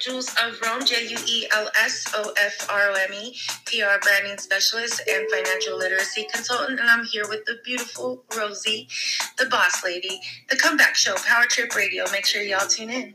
Juels of Rome, J U E L S O F R O M E, PR branding specialist and financial literacy consultant. And I'm here with the beautiful Rosey, the boss lady, the comeback show, Power Trip Radio. Make sure y'all tune in.